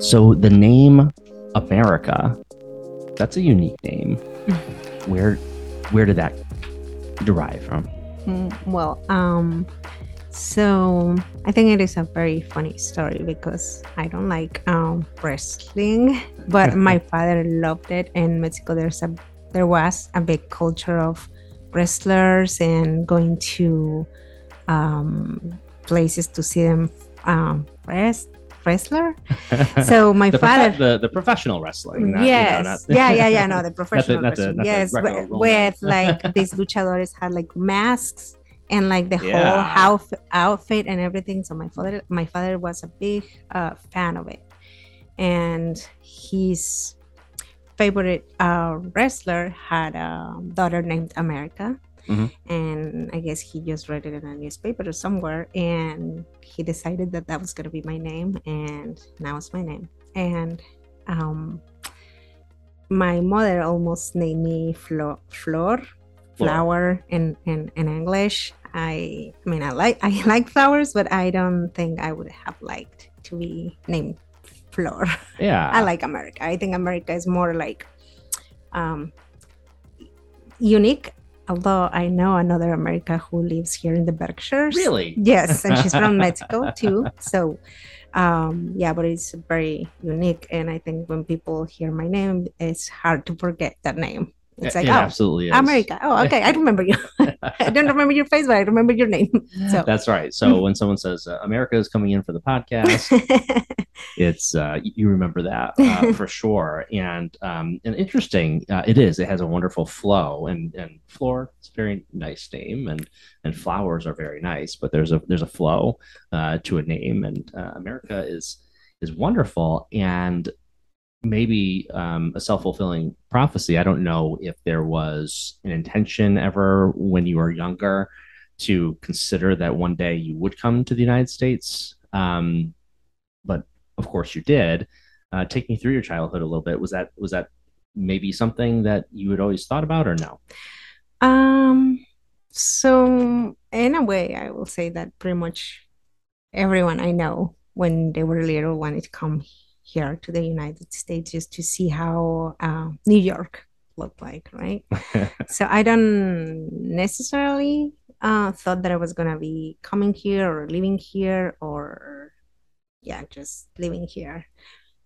So the name America, that's a unique name. where where did that derive from? Mm, well, um, so I think it is a very funny story because I don't like um, wrestling, but my father loved it. In Mexico, there's a there was a big culture of wrestlers and going to um, places to see them um, rest wrestler. So my the, father, profe- the the professional wrestling. not, you know, yes, not- yeah, yeah, yeah, no, the professional not the- wrestling. not the yes, with, with like these luchadores had like masks and like the whole Yeah. house outfit and everything. So my father, my father was a big uh, fan of it, and his favorite uh, wrestler had a daughter named America. Mhm. And I guess he just read it in a newspaper or somewhere, and he decided that that was going to be my name, and now it's my name. And um, my mother almost named me Flo- Flor, flower in, in, in English. I, I mean, I like I like flowers, but I don't think I would have liked to be named Flor. yeah. I like America. I think America is more like um, unique. Although I know another America who lives here in the Berkshires. really. Yes, and she's from Mexico too. So, um, yeah, but it's very unique. And I think when people hear my name, it's hard to forget that name. It's like, it oh, absolutely is. America. Oh, okay. I remember you. I don't remember your face, but I remember your name. So, That's right. So when someone says uh, America is coming in for the podcast, it's uh, you remember that uh, for sure. And um, and interesting, uh, it is. It has a wonderful flow, and and floor. It's a very nice name, and and flowers are very nice. But there's a there's a flow uh, to a name, and uh, America is is wonderful, and maybe um, a self fulfilling prophecy. I don't know if there was an intention ever when you were younger to consider that one day you would come to the United States. Um, but of course you did. Uh, take me through your childhood a little bit. Was that was that maybe something that you had always thought about, or no? um, so in a way, I will say that pretty much everyone I know when they were little wanted to come here to the United States just to see how uh, New York looked like, right? so I don't necessarily uh, thought that I was gonna be coming here or living here or yeah, just living here.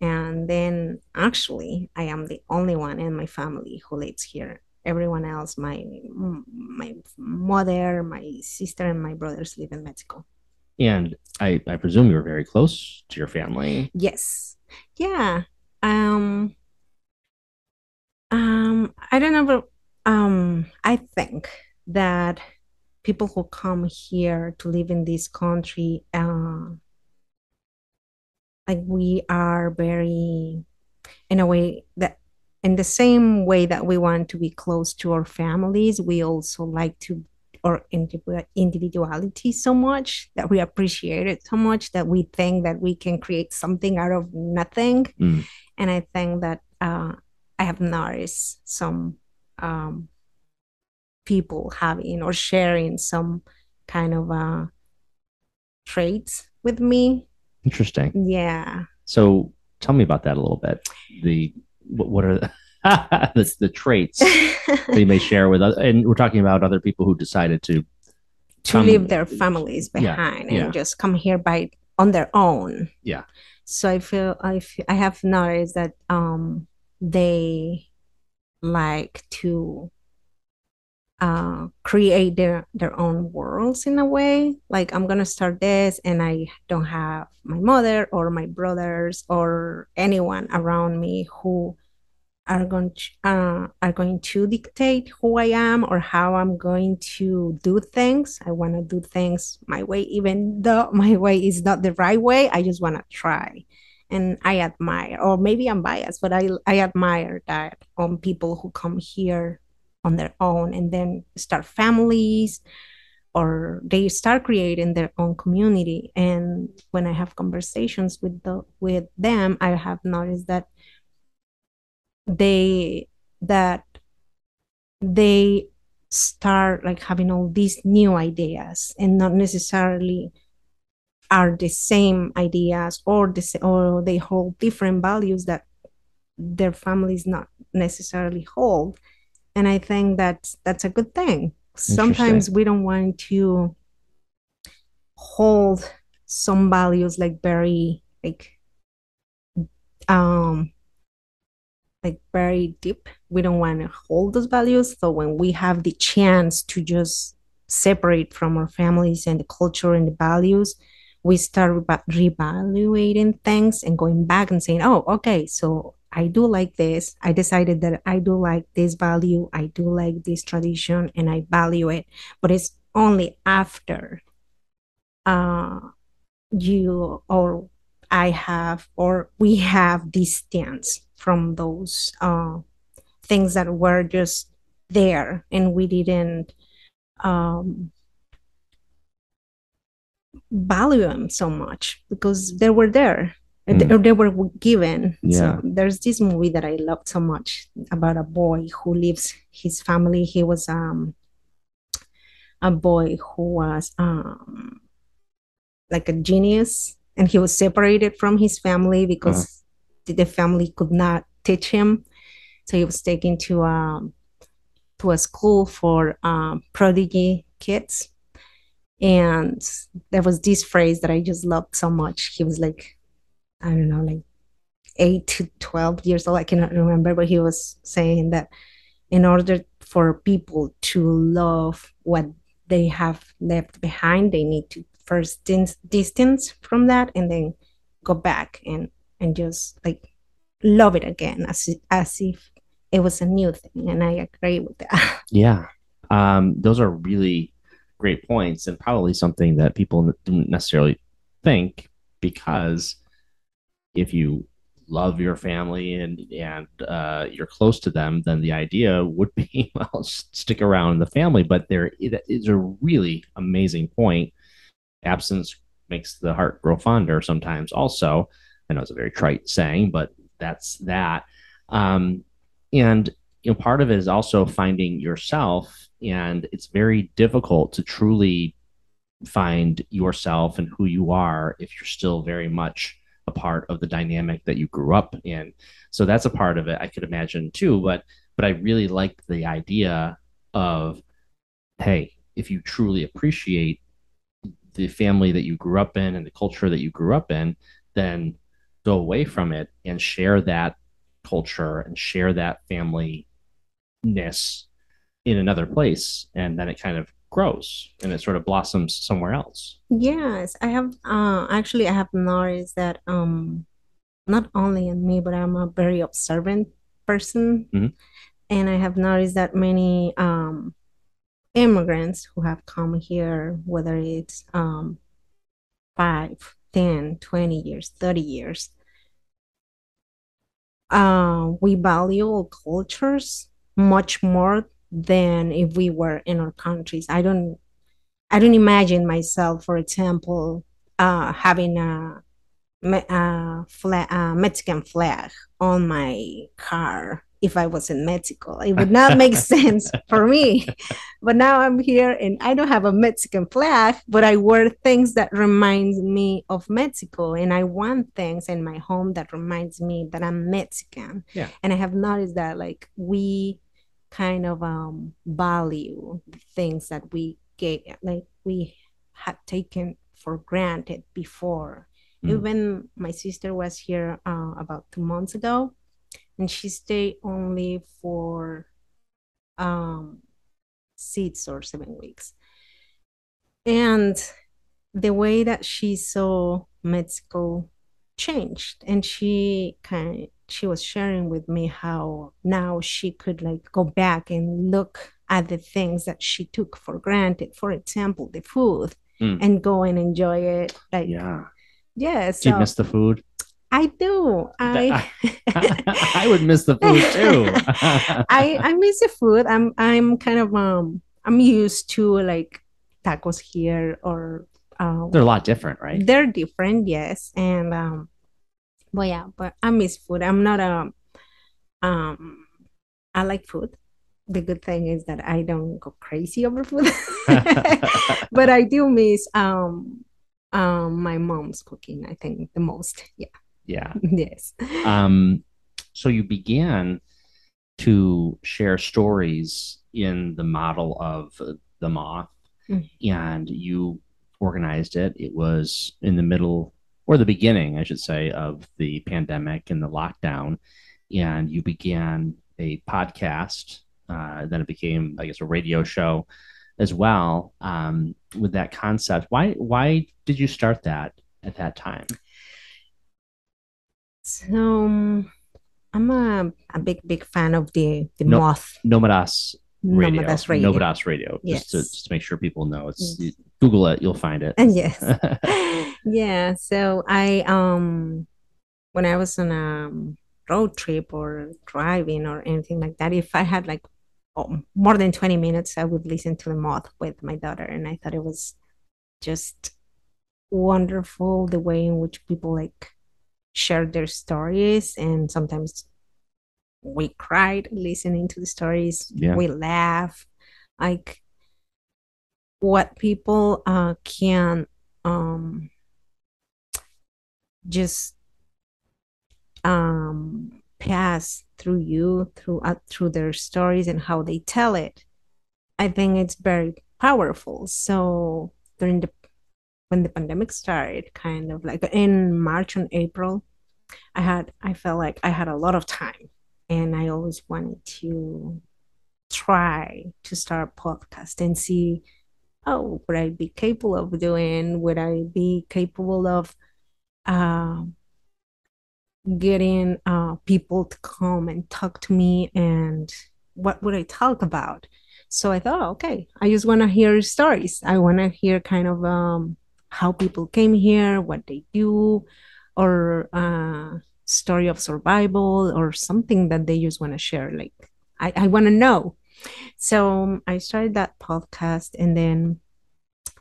And then actually, I am the only one in my family who lives here. Everyone else, my my mother, my sister, and my brothers live in Mexico. and I, I presume you were very close to your family. Yes. Yeah. Um um I don't know but um I think that people who come here to live in this country uh like we are very in a way that in the same way that we want to be close to our families we also like to our individuality so much that we appreciate it so much that we think that we can create something out of nothing Mm. and i think that uh, i have noticed some um, people having or sharing some kind of uh, traits with me Interesting. yeah So tell me about that a little bit. The what, what are the, the the traits that you may share with us? And we're talking about other people who decided to to come- leave their families Yeah, behind and just come here by on their own. Yeah. So I feel I feel, I have noticed that um they like to uh create their their own worlds in a way. Like I'm gonna start this and I don't have my mother or my brothers or anyone around me who are going to uh, are going to dictate who I am or how I'm going to do things. I want to do things my way, even though my way is not the right way. I just want to try, and I admire, or maybe I'm biased, but I I admire that on people who come here on their own and then start families or they start creating their own community and when i have conversations with the with them i have noticed that they that they start like having all these new ideas and not necessarily are the same ideas or the or they hold different values that their families not necessarily hold. And i think that that's a good thing. Sometimes we don't want to hold some values like very like um like very deep we don't want to hold those values so when we have the chance to just separate from our families and the culture and the values we start re- reevaluating things and going back and saying oh okay so I do like this. I decided that I do like this value. I do like this tradition and I value it. But it's only after uh, you or I have or we have distance from those uh, things that were just there and we didn't um, value them so much because they were there mm. they were given. Yeah. So there's this movie that I loved so much about a boy who leaves his family. He was um a boy who was um like a genius and he was separated from his family because uh-huh. The family could not teach him. So he was taken to um to a school for um, prodigy kids. And there was this phrase that I just loved so much. He was like, I don't know, like eight to 12 years old. I cannot remember, but he was saying that in order for people to love what they have left behind, they need to first dis- distance from that and then go back and, and just like love it again as, as if it was a new thing. And I agree with that. Yeah. Um, those are really great points and probably something that people don't necessarily think because if you love your family and and uh, you're close to them, then the idea would be well stick around in the family. But there is a really amazing point. Absence makes the heart grow fonder. Sometimes, also, I know it's a very trite saying, but that's that. Um, and you know, part of it is also finding yourself, and it's very difficult to truly find yourself and who you are if you're still very much a part of the dynamic that you grew up in. So that's a part of it I could imagine too. But but I really like the idea of, hey, if you truly appreciate the family that you grew up in and the culture that you grew up in, then go away from it and share that culture and share that family ness in another place. And then it kind of grows and it sort of blossoms somewhere else. Yes, I have uh actually I have noticed that um not only in me but I'm a very observant person mm-hmm. and I have noticed that many um immigrants who have come here whether it's um 5 10 20 years 30 years uh, we value cultures much more than if we were in our countries. I don't I don't imagine myself, for example, uh, having a, a, flag, a Mexican flag on my car if I was in Mexico. It would not make sense for me. But now I'm here and I don't have a Mexican flag, but I wear things that remind me of Mexico. And I want things in my home that reminds me that I'm Mexican. Yeah. And I have noticed that like we kind of um, value things that we get like we had taken for granted before. Mm. Even my sister was here uh, about two months ago, and she stayed only for um, six or seven weeks. And the way that she saw Mexico changed, and she kind she was sharing with me how now she could like go back and look at the things that she took for granted for example the food mm. and go and enjoy it like yeah yeah so, do you miss the food I do. I I would miss the food too. I I miss the food. I'm I'm kind of um I'm used to like tacos here or uh, they're a lot different, right? They're different, yes. And um but yeah, but I miss food. I'm not a um I like food. The good thing is that I don't go crazy over food. but I do miss um Um, my mom's cooking, I think, the most. Yeah. Yeah. Yes. Um, so you began to share stories in the model of the moth, Mm. and you organized it. It was in the middle or the beginning, I should say, of the pandemic and the lockdown, and you began a podcast. Uh, then it became, I guess, a radio show as well um, with that concept. Why? Why did you start that at that time? So um, I'm a, a big, big fan of the the No- moth Nomadas radio. Nomadas radio. Nomadas radio. Just to just to make sure people know. It's Yes. Google it, you'll find it. And yes. Yeah. So I um when I was on a road trip or driving or anything like that, if I had like oh, more than 20 minutes, I would listen to the moth with my daughter. And I thought it was just wonderful the way in which people like share their stories and sometimes we cried listening to the stories. Yeah. we laugh like what people uh can um just um pass through you through uh, through their stories and how they tell it. I think it's very powerful. So during the when the pandemic started kind of like in march and april i had i felt like i had a lot of time and i always wanted to try to start a podcast and see oh would i be capable of doing would i be capable of um getting uh, people to come and talk to me and what would I talk about? So I thought, okay, I just want to hear stories. I want to hear kind of um, how people came here, what they do, or uh, story of survival or something that they just want to share. Like I, I want to know. So I started that podcast and then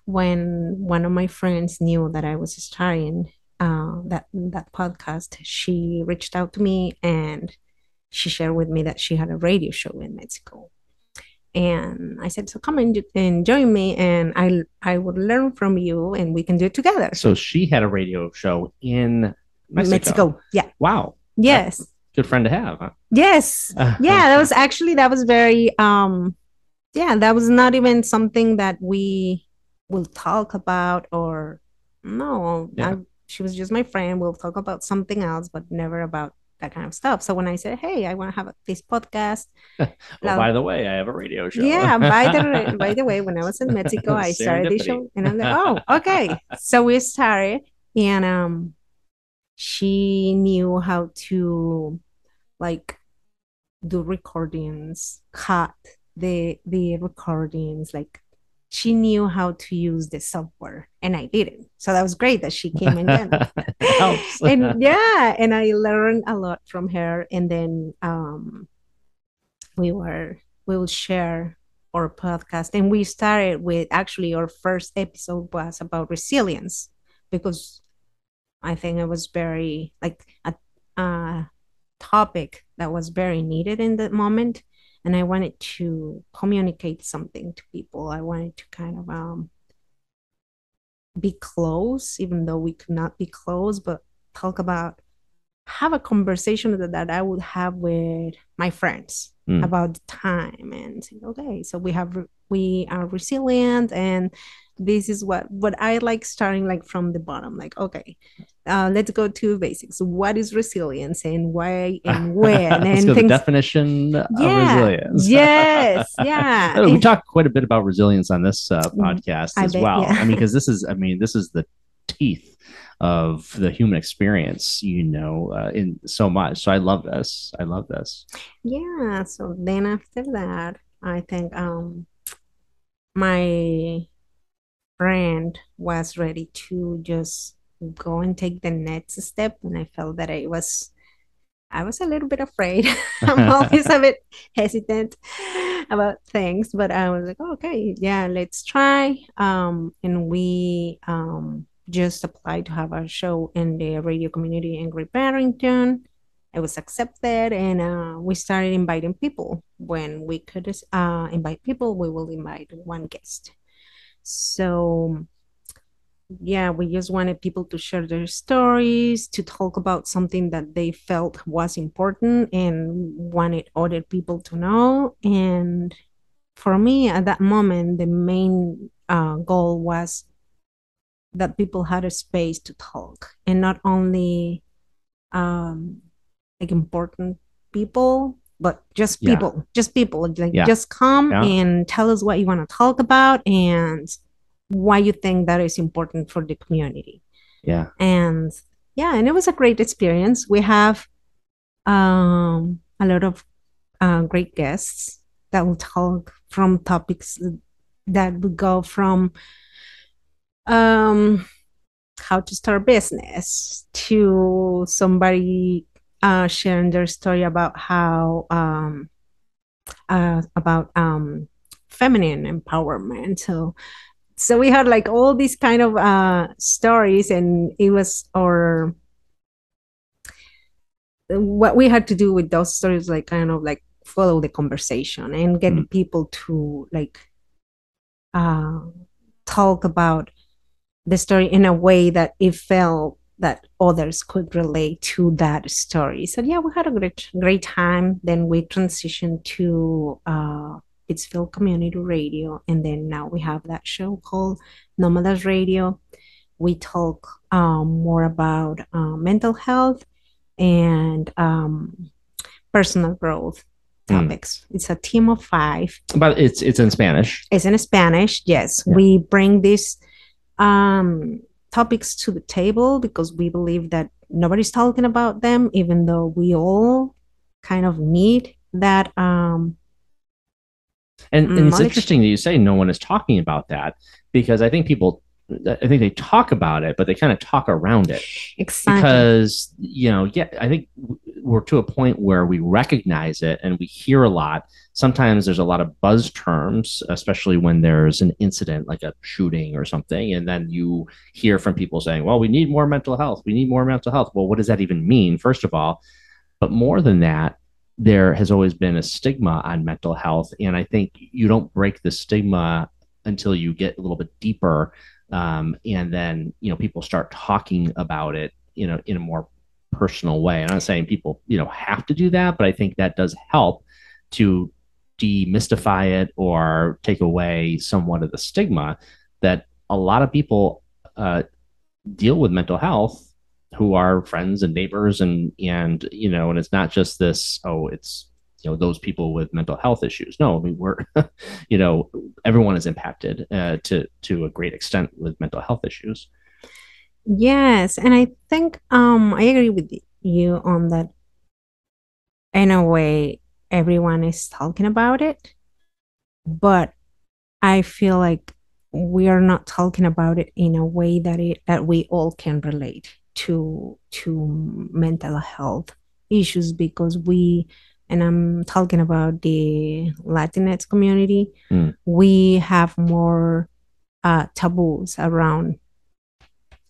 when one of my friends knew that I was starting uh, that that podcast, she reached out to me and she shared with me that she had a radio show in Mexico. And I said, "So come and, and join me, and I I would learn from you, and we can do it together." So she had a radio show in Mexico. yeah, Wow. yes, Good friend to have. Huh? yes, yeah. That was actually that was very um, yeah. That was not even something that we will talk about or no. Yeah. I, she was just my friend. We'll talk about something else, but never about that kind of stuff. So when I said, "Hey, I want to have this podcast," Oh, by the way, I have a radio show. yeah. By the by the way, when I was in Mexico, I started the Serendipity. show, and I'm like, "Oh, okay." So we started, and um, she knew how to like do recordings, cut the the recordings, like. She knew how to use the software, and I didn't. So that was great that she came and and yeah and i learned a lot from her and then um we were we will share our podcast and we started with actually our first episode was about resilience because i think it was very like a, a topic that was very needed in the moment and i wanted to communicate something to people i wanted to kind of um be close even though we could not be close but talk about have a conversation that, that I would have with my friends Mm. about the time and say, okay, so we have we are resilient and this is what what I like starting like from the bottom, like okay, uh, let's go to basics. What is resilience and why and when Let's and go to the things. definition of resilience. Yes, yeah. We talk quite a bit about resilience on this uh, Mm, podcast I as bet, well. yeah. I mean, because this is, I mean, this is the teeth of the human experience, you know, uh, in so much. So I love this. I love this. Yeah, so then after that, I think um my friend was ready to just go and take the next step, and I felt that I was I was a little bit afraid. I'm always a bit hesitant about things, but I was like, okay, yeah, let's try. Um, and we um just applied to have our show in the radio community in Great Barrington. I was accepted, and uh, we started inviting people. When we could uh, invite people, we will invite one guest. So yeah, we just wanted people to share their stories, to talk about something that they felt was important and wanted other people to know. And for me, at that moment, the main uh, goal was that people had a space to talk and not only um, like important people, but just Yeah. people, just people. Like Yeah. just come Yeah. and tell us what you want to talk about and why you think that is important for the community. Yeah. And yeah, and it was a great experience. We have um, a lot of uh, great guests that will talk from topics that would go from um, how to start a business to somebody uh, sharing their story about how um, uh, about um, feminine empowerment. So so we had like all these kind of uh, stories, and it was our what we had to do with those stories, like kind of like follow the conversation and get Mm. people to like uh, talk about the story in a way that it felt that others could relate to that story. So yeah, we had a great great time. Then we transitioned to uh, Pittsfield Community Radio, and then now we have that show called Nomadas Radio. We talk um, more about uh, mental health and um, personal growth Mm. topics. It's a team of five. But it's it's in Spanish. It's in Spanish. Yes, Yeah. we bring this. um, topics to the table because we believe that nobody's talking about them, even though we all kind of need that. Um, And, and it's interesting that you say no one is talking about that because I think people, I think they talk about it, but they kind of talk around it exactly. because, you know, yeah, I think we're to a point where we recognize it and we hear a lot. Sometimes there's a lot of buzz terms, especially when there's an incident like a shooting or something. And then you hear from people saying, well, we need more mental health. We need more mental health. Well, what does that even mean, first of all? But more than that, there has always been a stigma on mental health. And I think you don't break the stigma until you get a little bit deeper. Um, and then, you know, people start talking about it, you know, in a more personal way. I'm not saying people, you know, have to do that, but I think that does help to demystify it or take away somewhat of the stigma that a lot of people uh, deal with mental health who are friends and neighbors and and you know and it's not just this oh it's you know those people with mental health issues no i mean we're you know everyone is impacted uh, to to a great extent with mental health issues Yes, and I think um I agree with you on that. In a way, everyone is talking about it, but I feel like we are not talking about it in a way that it that we all can relate to to mental health issues because we and I'm talking about the Latinx community, Mm. we have more uh, taboos around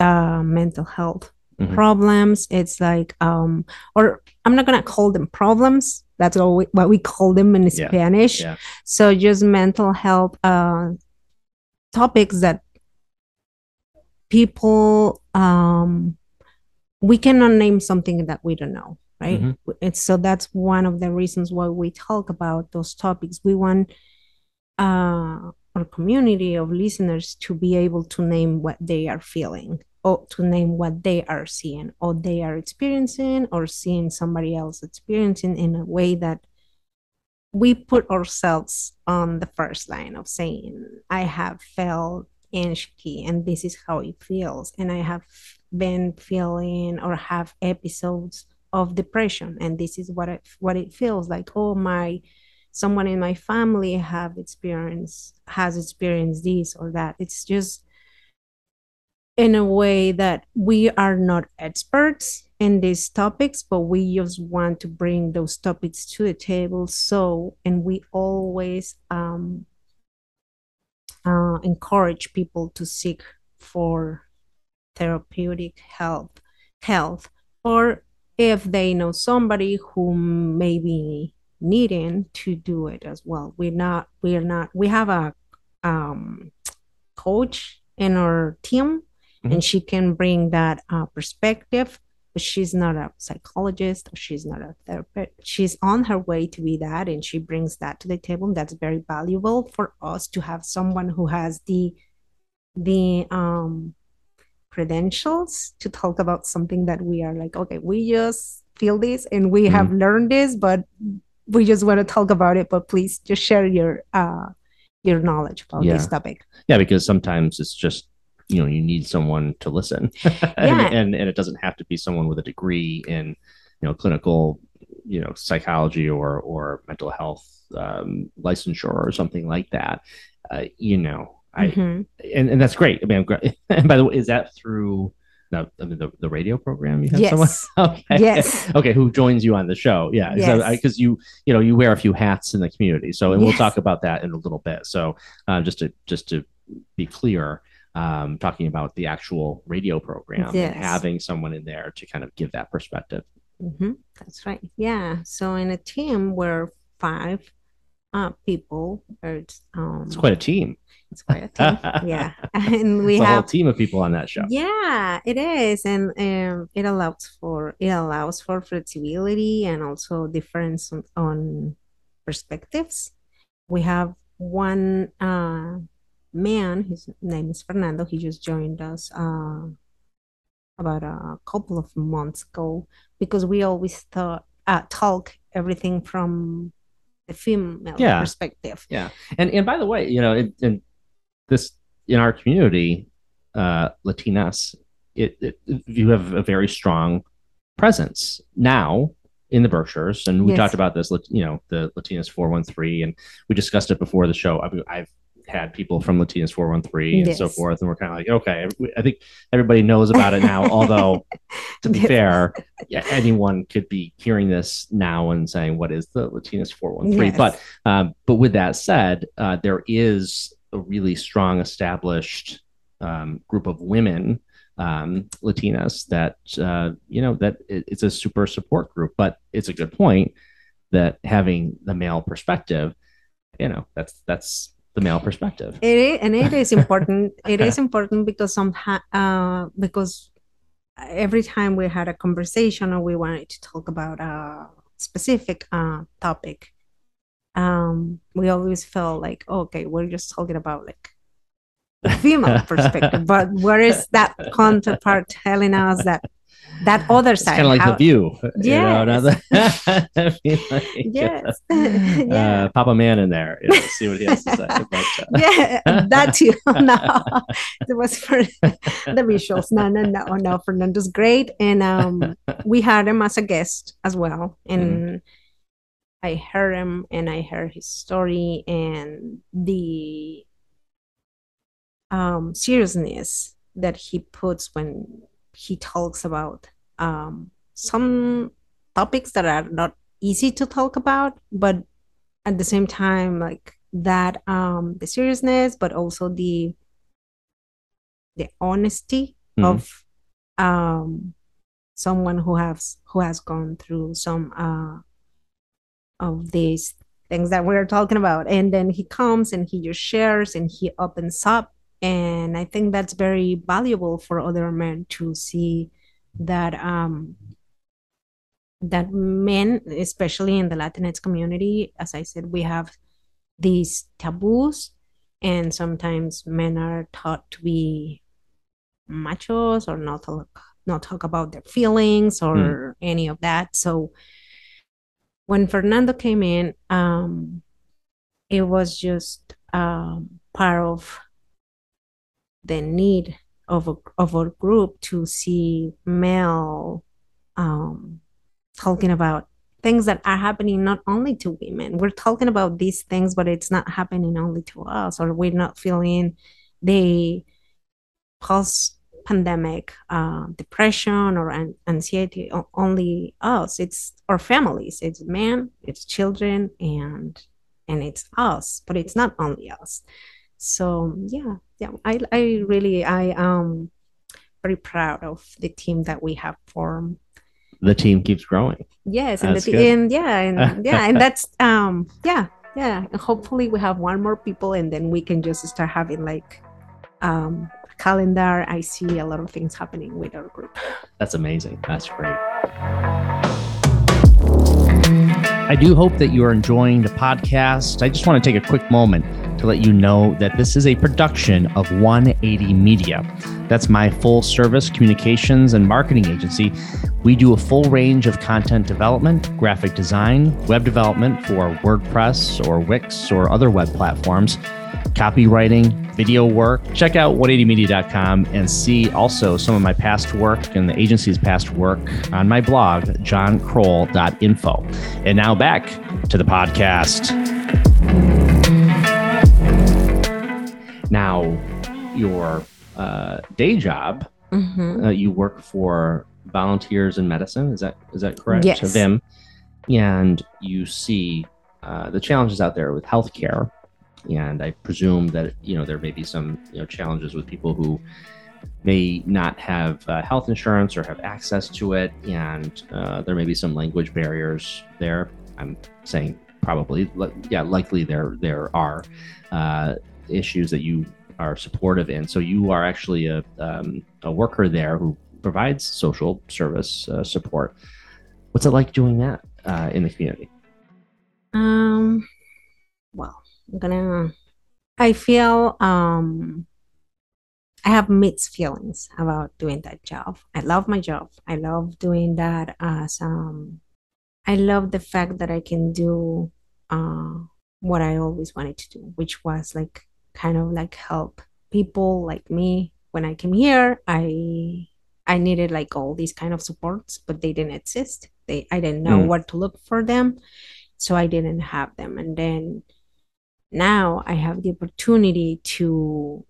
uh, mental health Mhm. problems. It's like, um, or I'm not gonna call them problems. That's what we, what we call them in Yeah, Spanish. yeah. So just mental health uh, topics that people um, we cannot name something that we don't know, right? Mhm. It's so that's one of the reasons why we talk about those topics. We want uh, our community of listeners to be able to name what they are feeling or to name what they are seeing or they are experiencing or seeing somebody else experiencing in a way that we put ourselves on the first line of saying, I have felt anxiety and this is how it feels. And I have been feeling or have episodes of depression and this is what it what it feels like. Oh my someone in my family have experienced has experienced this or that. It's just in a way that we are not experts in these topics, but we just want to bring those topics to the table. So, and we always um, uh, encourage people to seek for therapeutic help, health, or if they know somebody who may be needing to do it as well. We're not, we're not, we have a um, coach in our team Mhm. and she can bring that uh, perspective. But she's not a psychologist or she's not a therapist. She's on her way to be that, and she brings that to the table. And that's very valuable for us to have someone who has the the um credentials to talk about something that we are like, okay, we just feel this and we have learned this, but we just want to talk about it. But please just share your uh your knowledge about this topic. Yeah, because sometimes it's just you know you need someone to listen, and, Yeah. and and it doesn't have to be someone with a degree in you know clinical you know psychology or or mental health um, licensure or something like that. Uh, you know, I Mhm. and, and that's great. I mean, I'm. And by the way, is that through the I mean, the, the radio program? You have someone? Yes. Okay. Yes. Okay. Who joins you on the show? Yeah. Yes. Because you you know you wear a few hats in the community. So and we'll talk about that in a little bit. So uh, just to just to be clear, um, talking about the actual radio program Yes. and having someone in there to kind of give that perspective. Mhm. That's right. Yeah. So in a team, we're five uh, people. Or it's, um, It's quite a team. it's quite a team. yeah. And we It's a whole team of people on that show. Yeah, it is, and um, it allows for it allows for flexibility and also difference on, on perspectives. We have one uh, man. His name is Fernando. He just joined us uh, about a couple of months ago because we always thought uh, talk everything from the female Yeah. perspective. Yeah. And and by the way, you know, in, in this in our community, uh, Latinas, it, it you have a very strong presence now in the Berkshires, and we Yes. talked about this. You know, the Latinas four one three, and we discussed it before the show. I mean, I've had people from Latinas four one three and so forth, and we're kind of like, okay, I think everybody knows about it now. although, to be Yes. fair, yeah, anyone could be hearing this now and saying, "What is the Latinas four one three? Yes. But um, but with that said, uh, there is a really strong established um, group of women, um, Latinas, that uh, you know that it- it's a super support group. But it's a good point that having the male perspective, you know, that's that's the male perspective. It is, and it is important. it is important because some uh, because every time we had a conversation or we wanted to talk about a specific uh, topic, um, we always felt like, okay, we're just talking about like the female perspective, but where is that counterpart telling us that that other It's side? kind of like how- the view. you know, the- I mean, like, Yes. uh, Yeah. pop a man in there. You know, see what he has to say. But, uh, yeah, that too. no, it was for the visuals. No, no, no, no. Fernando's great, and um, we had him as a guest as well, and I heard him, and I heard his story, and the um seriousness that he puts when he talks about um some topics that are not easy to talk about, but at the same time like that um the seriousness but also the the honesty Mhm. of um someone who has who has gone through some uh of these things that we're talking about and then he comes and he just shares and he opens up and i think that's very valuable for other men to see that um that men especially in the latinx community as i said we have these taboos and sometimes men are taught to be machos or not talk not talk about their feelings or any of that. So when fernando came in um it was just um part of the need of a of a group to see male um talking about things that are happening not only to women. We're talking about these things, but it's not happening only to us, or we're not feeling the post pandemic uh, depression or an- anxiety only us. It's our families. It's men it's children and and it's us but it's not only us so yeah yeah i i really i am very proud of the team that we have formed the team keeps growing. Yes, and, the, and yeah, and yeah, and that's um yeah, yeah. And hopefully we have one more people and then we can just start having like um calendar, I see a lot of things happening with our group. That's amazing. That's great. I do hope that you are enjoying the podcast. I just want to take a quick moment to let you know that this is a production of 180 Media. That's my full service communications and marketing agency. We do a full range of content development, graphic design, web development for WordPress or Wix or other web platforms, copywriting, video work. Check out 180media.com and see also some of my past work and the agency's past work on my blog, johnkrol.info. And now back to the podcast. Now, your uh, day job, Mhm. uh, you work for Volunteers in Medicine. Is that is that correct? Yes. VIM, and you see uh, the challenges out there with healthcare, and I presume that you know there may be some you know challenges with people who may not have uh, health insurance or have access to it, and uh, there may be some language barriers there. I'm saying probably, yeah, likely there there are uh, issues that you are supportive in. So you are actually a um, a worker there who provides social service uh, support. What's it like doing that uh, in the community? Um, well, I'm gonna. I feel um, I have mixed feelings about doing that job. I love my job. I love doing that as um, I love the fact that I can do uh what I always wanted to do, which was like kind of like help people like me. When I came here, I I needed like all these kind of supports, but they didn't exist. They I didn't know Mm. where to look for them so I didn't have them. And then now I have the opportunity to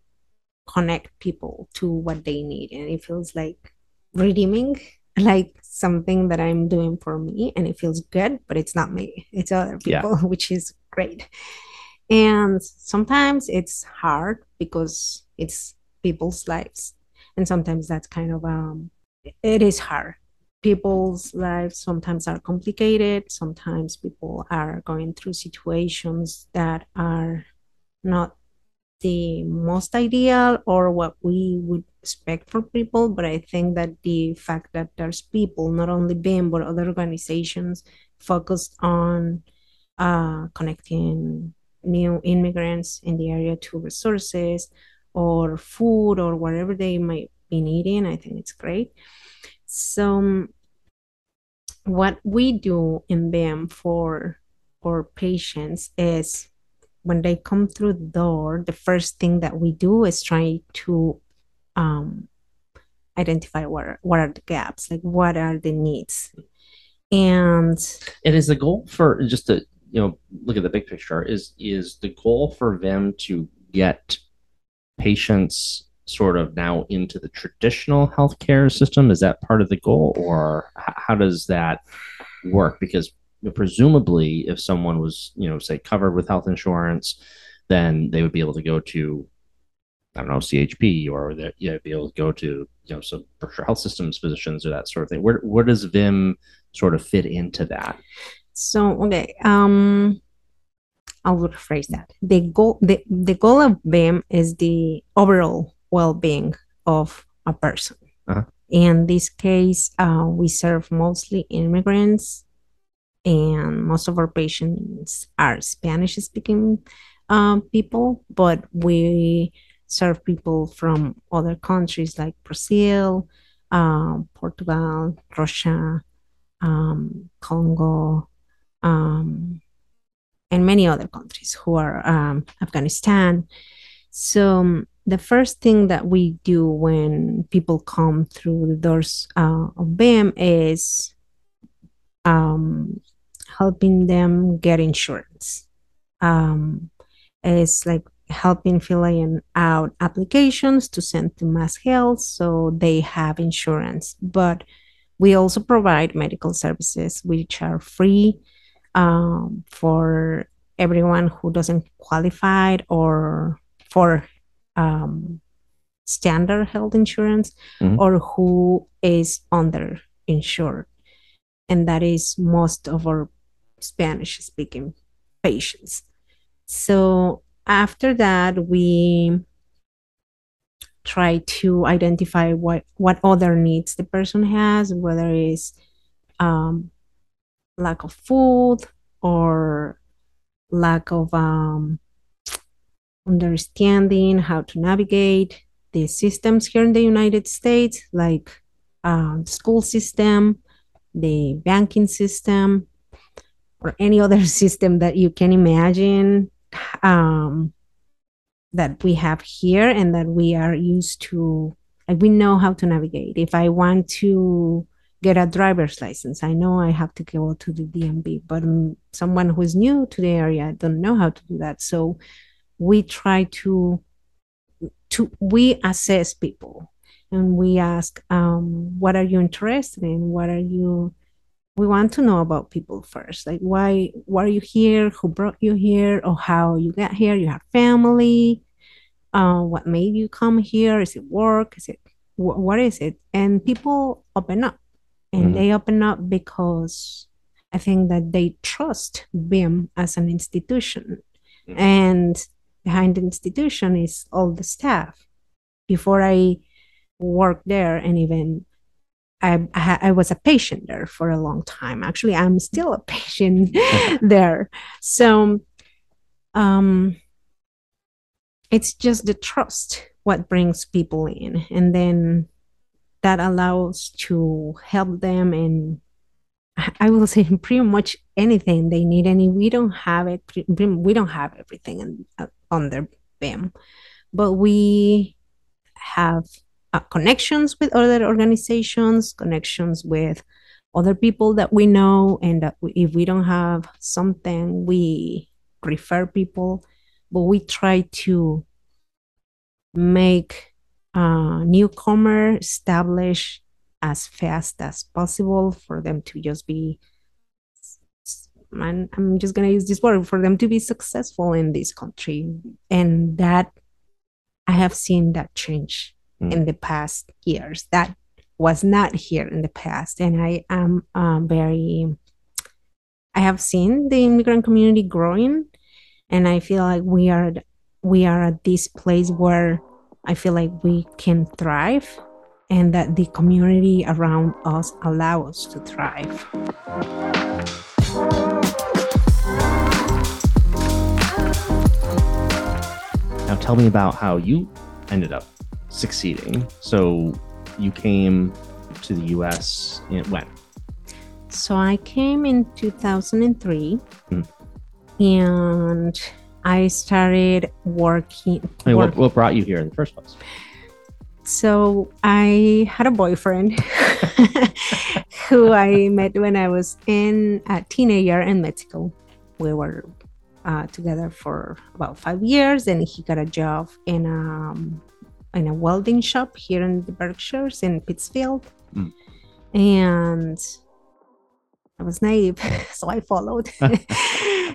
connect people to what they need, and it feels like redeeming, like something that I'm doing for me, and it feels good, but it's not me, it's other Yeah. people, which is great. And sometimes it's hard because it's people's lives, and sometimes that's kind of um, it is hard people's lives sometimes are complicated. Sometimes people are going through situations that are not the most ideal or what we would expect for people. But I think that the fact that there's people, not only VIM, but other organizations focused on uh, connecting new immigrants in the area to resources or food or whatever they might be needing, I think it's great. So, what we do in VIM for our patients is when they come through the door, the first thing that we do is try to um, identify what are, what are the gaps, like what are the needs, and it is the goal for just to you know look at the big picture is is the goal for them to get patients sort of now into the traditional healthcare system? Is that part of the goal, or how does that work? Because presumably, if someone was you know say covered with health insurance, then they would be able to go to I don't know CHP or they you know, be able to go to you know some Berkshire Health Systems physicians or that sort of thing. Where where does Vim sort of fit into that? So, okay, um, I will rephrase that. The goal, the, the goal of VIM is the overall well-being of a person. Uh-huh. In this case, uh, we serve mostly immigrants, and most of our patients are Spanish-speaking um, people, but we serve people from other countries like Brazil, um, Portugal, Russia, um, Congo, um, and many other countries who are um, Afghanistan. So um, the first thing that we do when people come through the doors uh, of VIM is um, helping them get insurance. Um, it's like helping filling out applications to send to Mass Health so they have insurance. But we also provide medical services which are free um, for everyone who doesn't qualify or for um, standard health insurance Mhm. or who is underinsured. And that is most of our Spanish speaking patients. So after that, we try to identify what what other needs the person has, whether it's um, lack of food or lack of um, understanding how to navigate the systems here in the United States, like uh, school system, the banking system, or any other system that you can imagine um, that we have here and that we are used to. Like we know how to navigate. If I want to get a driver's license, I know I have to go to the DMV, but um, someone who is new to the area don't know how to do that. So we try to to we assess people and we ask um, what are you interested in? What are you we want to know about people first. Like why why are you here? Who brought you here? Or how you got here? You have family? Uh, what made you come here? Is it work? Is it wh- what is it? And people open up and mm-hmm. they open up because i think that they trust VIM as an institution mm-hmm. and behind the institution is all the staff. Before I worked there, and even I, I was a patient there for a long time. Actually, I'm still a patient there. So, um, it's just the trust what brings people in, and then that allows to help them and I will say pretty much anything they need. And we don't have it, we don't have everything in, uh, under VIM, but we have uh, connections with other organizations, connections with other people that we know, and that we, if we don't have something, we refer people. But we try to make uh, newcomer establish as fast as possible for them to just be I'm just going to use this word for them to be successful in this country. And that I have seen that change mm. in the past years. That was not here in the past. And I am um, very, I have seen the immigrant community growing. And I feel like we are, we are at this place where I feel like we can thrive and that the community around us allow us to thrive. Now, tell me about how you ended up succeeding. So, you came to the US in, when? So, I came in 2003 mm. and I started working. I mean, work- what, what brought you here in the first place? So I had a boyfriend who I met when I was in a teenager in Mexico. We were uh, together for about five years, and he got a job in a um, in a welding shop here in the Berkshires in Pittsfield, mm. and I was naive, so I followed,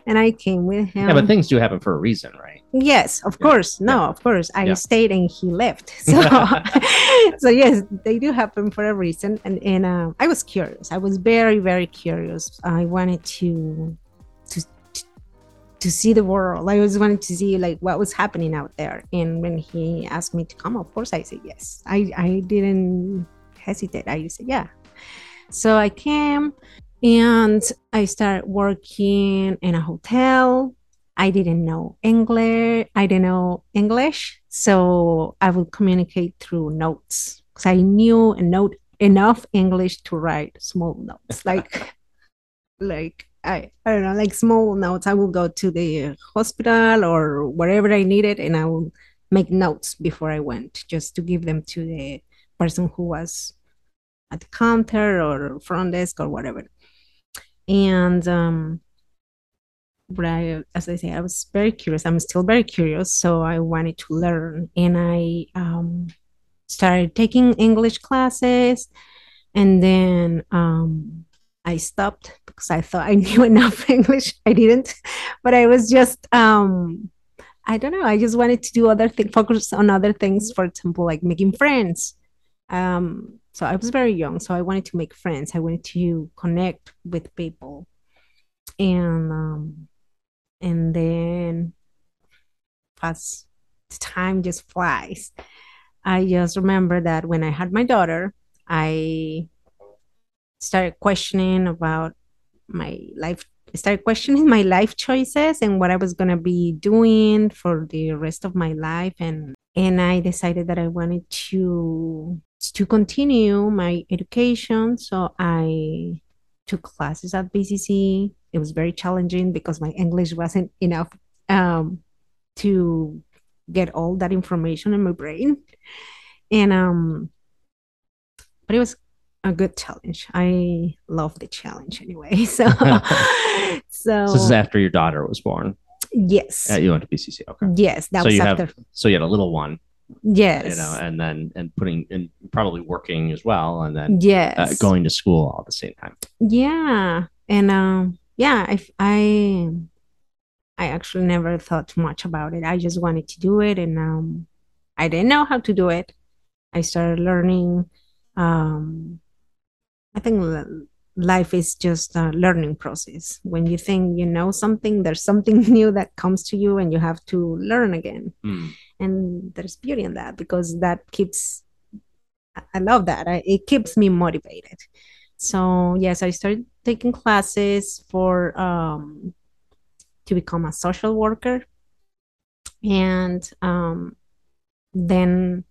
and I came with him. Yeah, but things do happen for a reason, right? Yes, of yeah. course. No, yeah. of course. I stayed and he left. So, so yes, they do happen for a reason. And and uh, I was curious. I was very very curious. I wanted to to to see the world. I was wanted to see like what was happening out there. And when he asked me to come, of course I said yes. I I didn't hesitate. I said yeah. So I came and I started working in a hotel. I didn't know English. I didn't know English, so I would communicate through notes because I knew and note enough English to write small notes, like like I, I don't know, like small notes. I will go to the hospital or wherever I needed, and I will make notes before I went, just to give them to the person who was at the counter or front desk or whatever and um but I, as I say, I was very curious. I'm still very curious, so I wanted to learn, and I um, started taking English classes, and then um, I stopped because I thought I knew enough English. I didn't, but I was just um, I don't know. I just wanted to do other things, focus on other things. For example, like making friends. Um, so I was very young, so I wanted to make friends. I wanted to connect with people, and um, and then as time just flies, I just remember that when I had my daughter, I started questioning about my life I started questioning my life choices and what I was to be doing for the rest of my life and and I decided that I wanted to to continue my education so I took classes at BCC it was very challenging because my English wasn't enough um, to get all that information in my brain and um but it was a good challenge. I love the challenge anyway. So, so, so this is after your daughter was born. Yes. Uh, you went to BCC. Okay. Yes, that so was you after. Have, so you had a little one. Yes. You know, and then and putting and probably working as well, and then yes, uh, going to school all at the same time. Yeah, and um, yeah, I I I actually never thought much about it. I just wanted to do it, and um, I didn't know how to do it. I started learning um I think life is just a learning process. When you think you know something, there's something new that comes to you and you have to learn again. Mm. And there's beauty in that because that keeps, I love that. I, it keeps me motivated. So, yes, I started taking classes for, um, to become a social worker. And um, then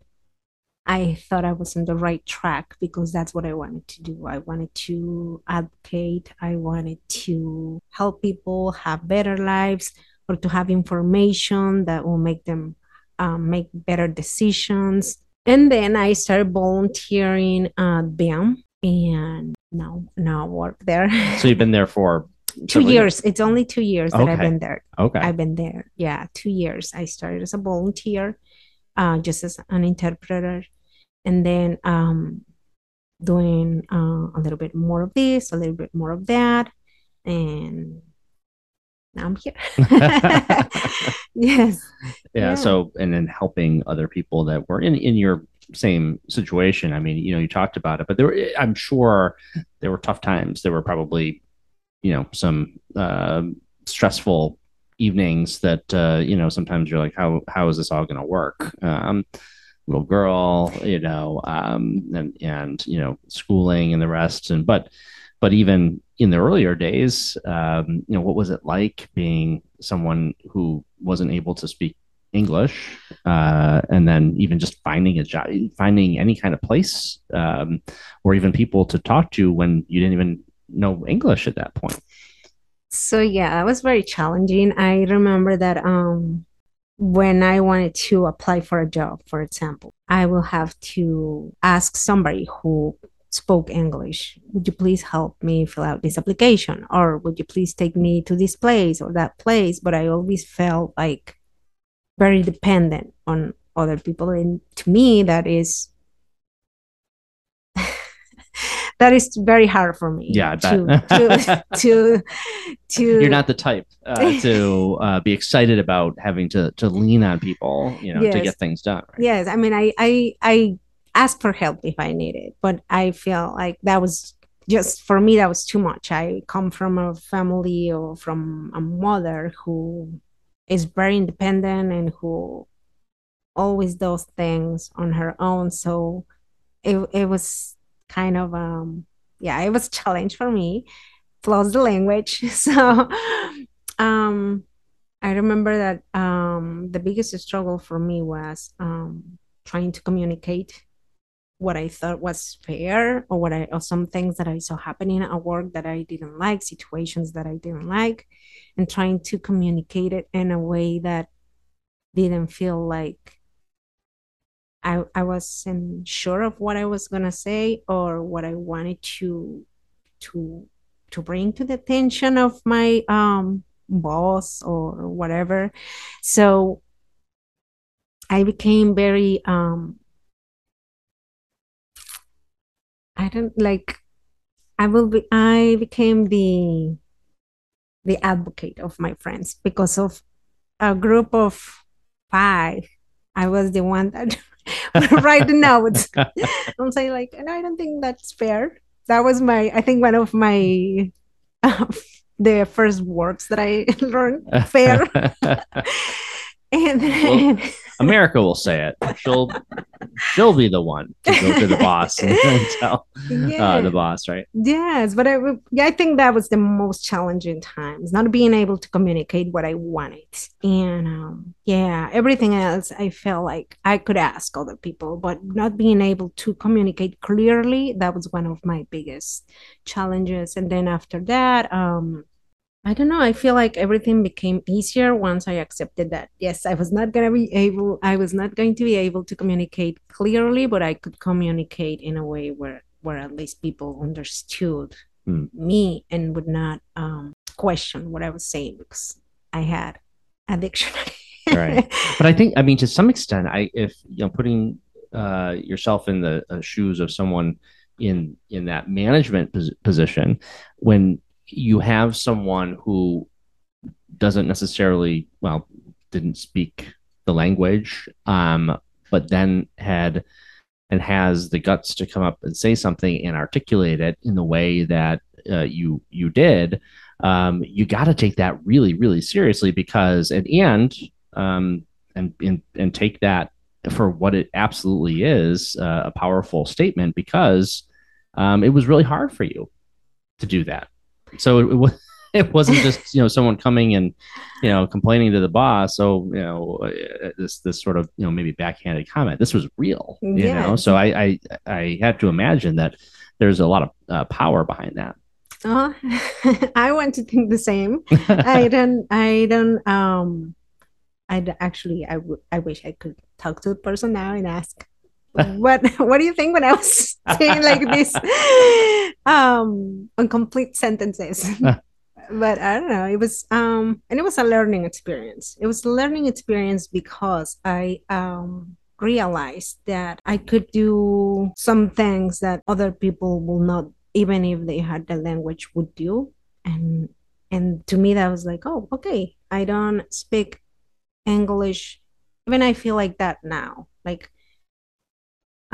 I thought I was on the right track because that's what I wanted to do. I wanted to advocate, I wanted to help people have better lives or to have information that will make them um, make better decisions. And then I started volunteering at VIM and now now I work there. So you've been there for two years. It's only two years that. I've been there. Okay. I've been there. Yeah, two years. I started as a volunteer, uh, just as an interpreter and then um, doing uh, a little bit more of this, a little bit more of that, and now I'm here. yes. Yeah, yeah, So, and then helping other people that were in in your same situation. I mean, you know, you talked about it, but there were, I'm sure there were tough times. There were probably, you know, some uh, stressful evenings that uh, you know sometimes you're like, how how is this all going to work? Um, little girl, you know, um, and and you know, schooling and the rest. And but but even in the earlier days, um, you know, what was it like being someone who wasn't able to speak English, uh, and then even just finding a job, finding any kind of place, um, or even people to talk to when you didn't even know English at that point. So yeah, it was very challenging. I remember that um, when I wanted to apply for a job, for example, I will have to ask somebody who spoke English, would you please help me fill out this application? Or would you please take me to this place or that place? But I always felt like very dependent on other people. And to me, that is that is very hard for me. Yeah, I to, to, to, to you're not the type uh, to uh, be excited about having to to lean on people, you know, yes. to get things done. Right? Yes, I mean, I I I ask for help if I need it, but I feel like that was just for me that was too much. I come from a family or from a mother who is very independent and who always does things on her own. So it it was kind of um yeah it was a challenge for me. Plus the language. So um i remember that um the biggest struggle for me was um trying to communicate what i thought was fair or what i or some things that i saw happening at work that i didn't like situations that i didn't like and trying to communicate it in a way that didn't feel like I, I wasn't sure of what I was gonna say or what I wanted to to to bring to the attention of my um, boss or whatever. So I became very um, I don't like I will be I became the the advocate of my friends because of a group of five. I was the one that right now it's i'm saying like and i don't think that's fair. That was my i think one of my uh, the first words that i learned fair. And well, America will say it. She'll she'll be the one to go to the boss and tell yeah. uh, the boss, right? Yes, but I I think that was the most challenging times, not being able to communicate what I wanted, and um, yeah, everything else I felt like I could ask other people, but not being able to communicate clearly that was one of my biggest challenges. And then after that, um, I don't know. I feel like everything became easier once I accepted that. Yes, I was not going to be able, I was not going to be able to communicate clearly, but I could communicate in a way where, where at least people understood mm. me and would not um, question what I was saying because I had a dictionary. right. But I think, I mean, to some extent, I, if, you know, putting uh, yourself in the uh, shoes of someone in in that management pos- position when you have someone who doesn't necessarily well didn't speak the language um, but then had and has the guts to come up and say something and articulate it in the way that uh, you you did um, you got to take that really really seriously because at the end um, and, and and take that for what it absolutely is uh, a powerful statement because um, it was really hard for you to do that so it, it was it wasn't just you know someone coming and you know complaining to the boss. So you know uh, this this sort of you know maybe backhanded comment this was real you yeah. know so I, I i had to imagine that there's a lot of uh, power behind that. Oh i want to think the same. I don't i don't um i actually i would i wish i could talk to the person now and ask what what do you think when I was saying like this um incomplete sentences? but I don't know. It was um and it was a learning experience. It was a learning experience because I um realized that I could do some things that other people will not even if they had the language would do and and to me that was like oh okay i don't speak english even i feel like that now like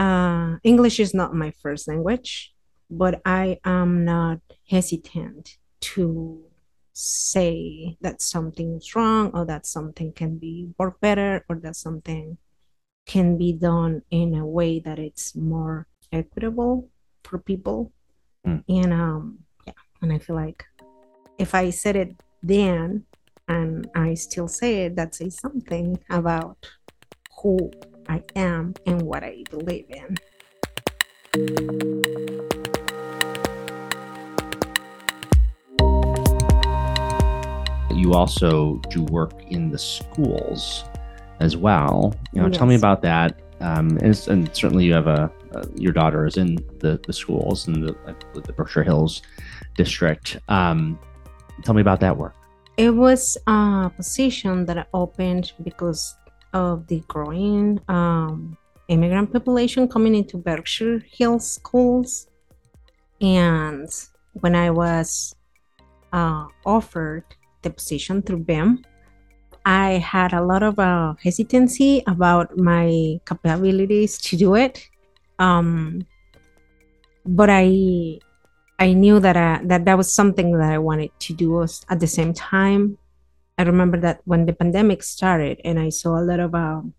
uh, English is not my first language, but I am not hesitant to say that something is wrong or that something can be worked better or that something can be done in a way that it's more equitable for people. Mm. And um yeah, and I feel like if I said it then and I still say it, that says something about who I am and what I believe in. You also do work in the schools as well. You know, yes. tell me about that. Um, and, and, certainly, you have a, your daughter is in the, the schools in the, the Berkshire Hills district. Um, tell me about that work. It was a position that I opened because of the growing um, immigrant population coming into Berkshire Hills schools. And when I was uh, offered the position through VIM, I had a lot of uh, hesitancy about my capabilities to do it. Um, but I I knew that I, uh, that that was something that I wanted to do at the same time. I remember that when the pandemic started and I saw a lot of um,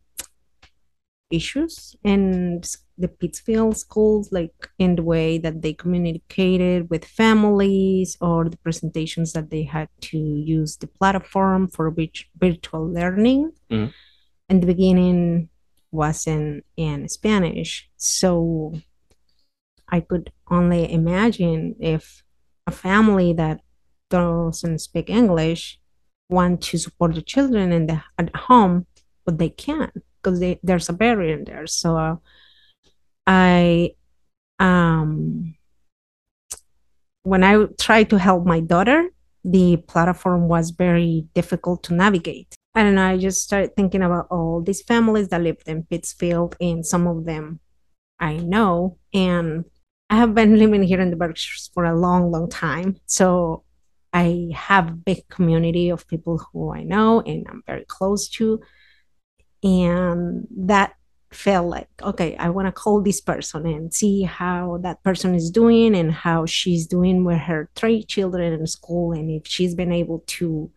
issues in the Pittsfield schools, like in the way that they communicated with families or the presentations that they had to use the platform for virtual learning. Mm-hmm. In the beginning, was in, in Spanish. So I could only imagine if a family that doesn't speak English want to support the children in the at home, but they can't because there's a barrier in there. So I um when I tried to help my daughter, the platform was very difficult to navigate. And I just started thinking about all these families that lived in Pittsfield, and some of them I know. And I have been living here in the Berkshires for a long, long time. So I have a big community of people who I know and I'm very close to. And that felt like, okay, I want to call this person and see how that person is doing and how she's doing with her three children in school and if she's been able to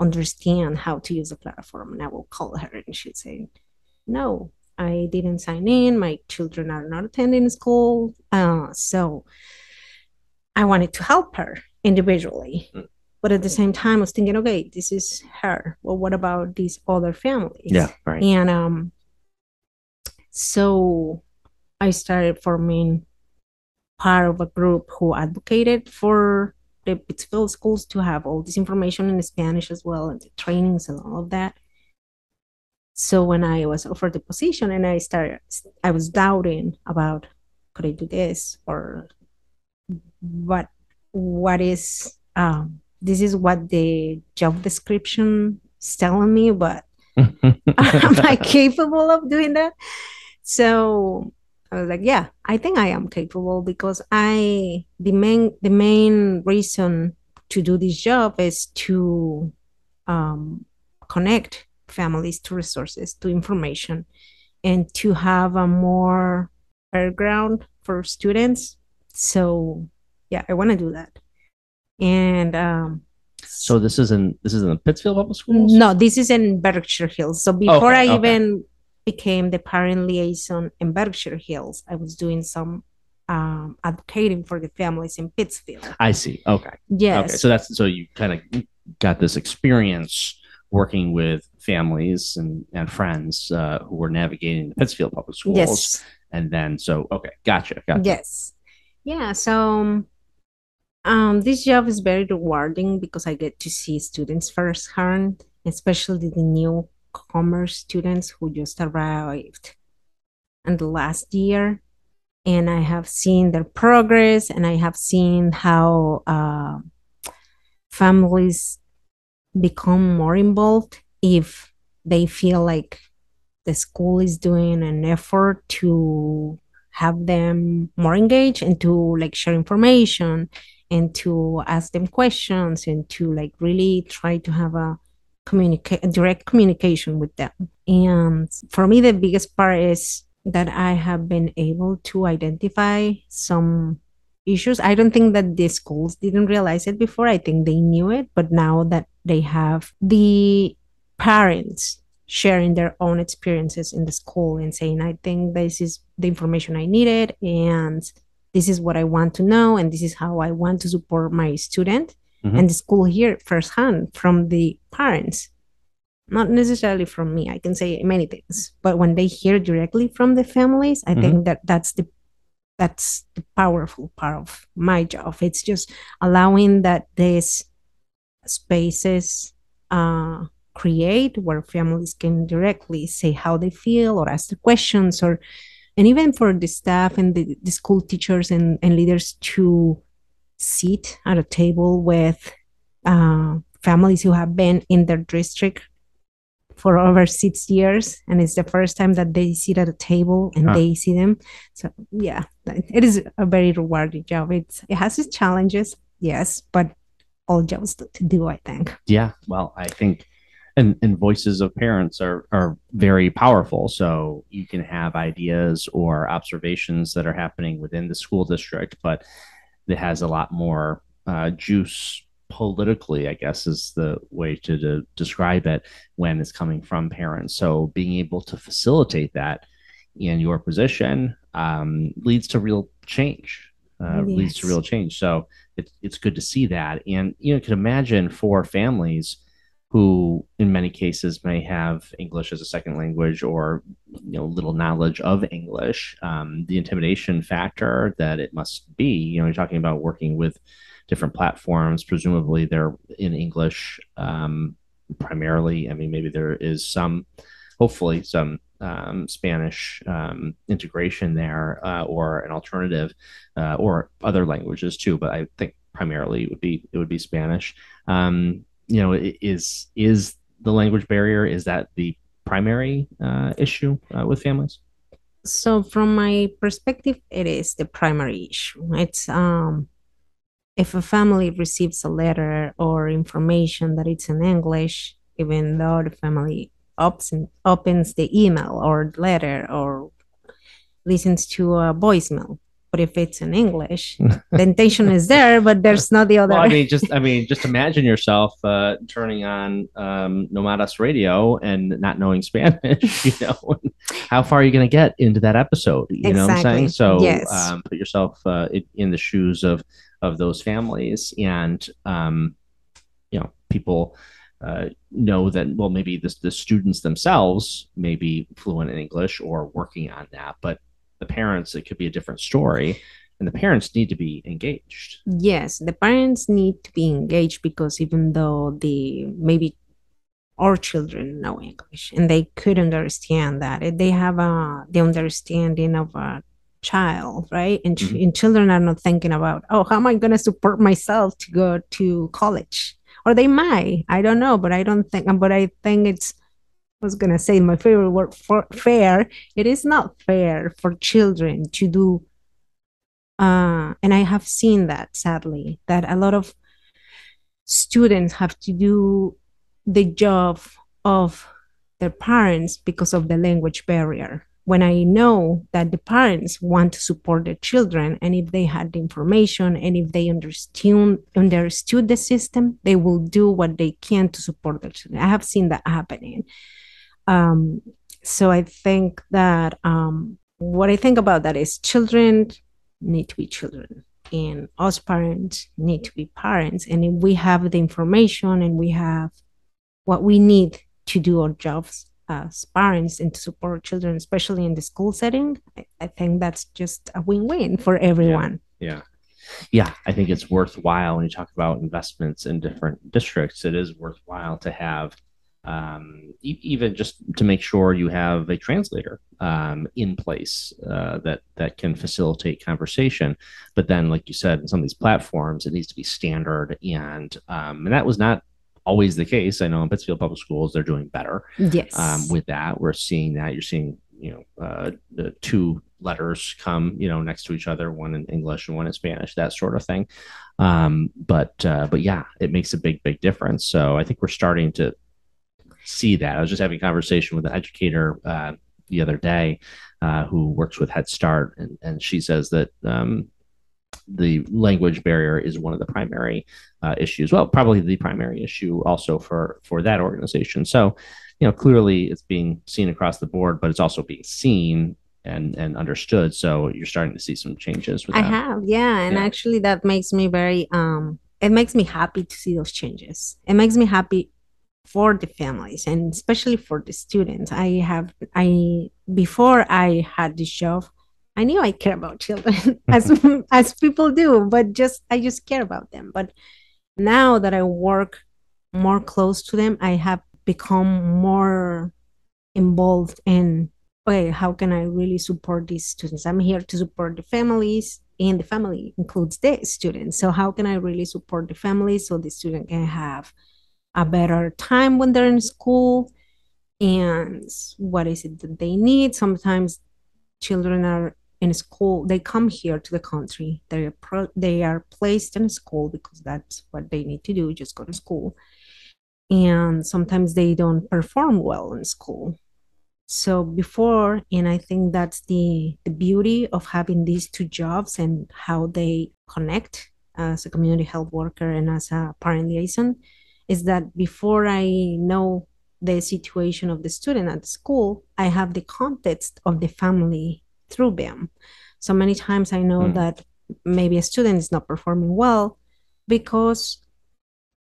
understand how to use the platform. And I will call her and she'd say, no, I didn't sign in. My children are not attending school. Uh, so I wanted to help her individually. Mm. But at the same time, I was thinking, okay, this is her. Well, what about these other families? Yeah, right. And um, so I started forming part of a group who advocated for the Pittsfield schools to have all this information in Spanish as well, and the trainings and all of that. So when I was offered the position and I started, I was doubting about could I do this or what what is um this is what the job description is telling me, but am I capable of doing that? So I was like, yeah, I think I am capable because I the main the main reason to do this job is to um, connect families to resources, to information, and to have a more fair ground for students. So yeah, I want to do that. And um, so this is in this is in the Pittsfield Public Schools. no, this is in Berkshire Hills. So before Okay, I okay. even became the parent liaison in Berkshire Hills, I was doing some um, advocating for the families in Pittsfield. I see. Okay. Yes. Okay. So that's so you kind of got this experience working with families and, and friends uh, who were navigating the Pittsfield Public Schools. yes. And then so okay, gotcha. Gotcha. Yes. Yeah. So um, this job is very rewarding because I get to see students firsthand, especially the newcomer students who just arrived in the last year. And I have seen their progress and I have seen how uh, families become more involved if they feel like the school is doing an effort to have them more engaged and to like share information and to ask them questions and to like really try to have a communicate direct communication with them. And for me the biggest part is that i have been able to identify some issues. I don't think that the schools didn't realize it before. I think they knew it but now that they have the parents sharing their own experiences in the school and saying i think this is the information i needed and this is what i want to know and this is how i want to support my student Mhm. and the school here firsthand from the parents. Not necessarily from me i can say many things but when they hear directly from the families i think that that's the that's the powerful part of my job. It's just allowing that these spaces uh, create where families can directly say how they feel or ask the questions or and even for the staff and the, the school teachers and, and leaders to sit at a table with uh, families who have been in their district for over six years and it's the first time that they sit at a table and Huh. they see them so yeah it is a very rewarding job it's it has its challenges yes but all jobs to, to do i think Yeah. Well, I think and, and voices of parents are, are very powerful. So you can have ideas or observations that are happening within the school district, but it has a lot more uh, juice politically, I guess is the way to de- describe it when it's coming from parents. So being able to facilitate that in your position um, leads to real change. Uh, Leads to real change. So it's it's good to see that, and you know, you can imagine for families who, in many cases, may have English as a second language or you know little knowledge of English, um, the intimidation factor that it must be. You know, you're talking about working with different platforms. Presumably, they're in English um, primarily. I mean, maybe there is some, hopefully, some um, Spanish um, integration there uh, or an alternative uh, or other languages too. But I think primarily it would be it would be Spanish. Um, you know, is is the language barrier is that the primary uh, issue uh, with families? so from my perspective it is the primary issue it's um if a family receives a letter or information that it's in english even though the family opens, opens the email or letter or listens to a voicemail but if it's in English, the intention is there, but there's not the other. Well, I mean, just I mean, just imagine yourself uh, turning on um, Nomadas Radio and not knowing Spanish. You know, how far are you going to get into that episode? You exactly. know what I'm saying? So, yes. um, put yourself uh, in the shoes of of those families, and um, you know, people. Uh, know that well maybe the, the students themselves may be fluent in english or working on that but the parents, it could be a different story. And the parents need to be engaged. Yes, the parents need to be engaged because even though the maybe our children know English and they could understand that, they have a the understanding of a child, right? And, mm-hmm. and children are not thinking about, oh, how am I going to support myself to go to college? Or they might, I don't know, but I don't think, but I think it's was going to say my favorite word for fair it is not fair for children to do uh, and i have seen that sadly that a lot of students have to do the job of their parents because of the language barrier. When i know that the parents want to support their children and if they had the information and if they understood understood the system they will do what they can to support their children. I have seen that happening um, so I think that um, what I think about that is children need to be children, and us parents need to be parents. And if we have the information and we have what we need to do our jobs as parents and to support children, especially in the school setting, I, I think that's just a win-win for everyone. yeah. yeah yeah, I think it's worthwhile when you talk about investments in different districts. It is worthwhile to have um, e- even just to make sure you have a translator um, in place uh, that that can facilitate conversation. But then, like you said, in some of these platforms, it needs to be standard, and um, and that was not always the case. I know in Pittsfield Public Schools they're doing better. Yes, um, with that, we're seeing that you're seeing you know uh, the two letters come you know next to each other one in english and one in spanish that sort of thing um, but uh, but yeah it makes a big big difference so i think we're starting to see that. I was just having a conversation with an educator uh, the other day uh, who works with Head Start, and, and she says that um, the language barrier is one of the primary uh, issues. Well, probably the primary issue also for for that organization. So, you know, clearly it's being seen across the board, but it's also being seen and and understood. So you're starting to see some changes. I have, yeah, and yeah. actually that makes me very um. It makes me happy to see those changes. It makes me happy for the families and especially for the students. I have i before i had this job i knew i care about children as as people do but just i just care about them. But now that i work more close to them i have become more involved in okay how can i really support these students? I'm here to support the families and the family includes the students. So how can i really support the families so the student can have a better time when they're in school and what is it that they need? Sometimes children are in school they come here to the country. They are pro- they are placed in school because that's what they need to do just go to school. And sometimes they don't perform well in school. So before and i think that's the the beauty of having these two jobs and how they connect as a community health worker and as a parent liaison is that before I know the situation of the student at school, I have the context of the family through them. So many times I know mm. that maybe a student is not performing well because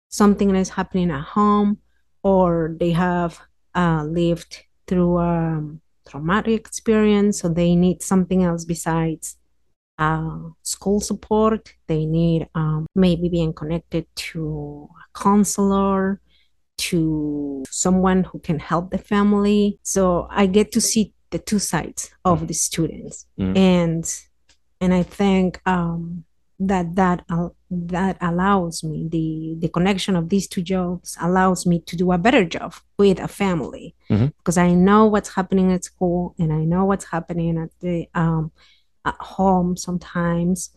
something is happening at home or they have uh, lived through a traumatic experience, so they need something else besides uh, school support. They need um, maybe being connected to a counselor, to someone who can help the family. So I get to see the two sides of the students, mm. and and I think um, that that uh, that allows me the the connection of these two jobs allows me to do a better job with a family mm-hmm. because I know what's happening at school and I know what's happening at the um, at home sometimes,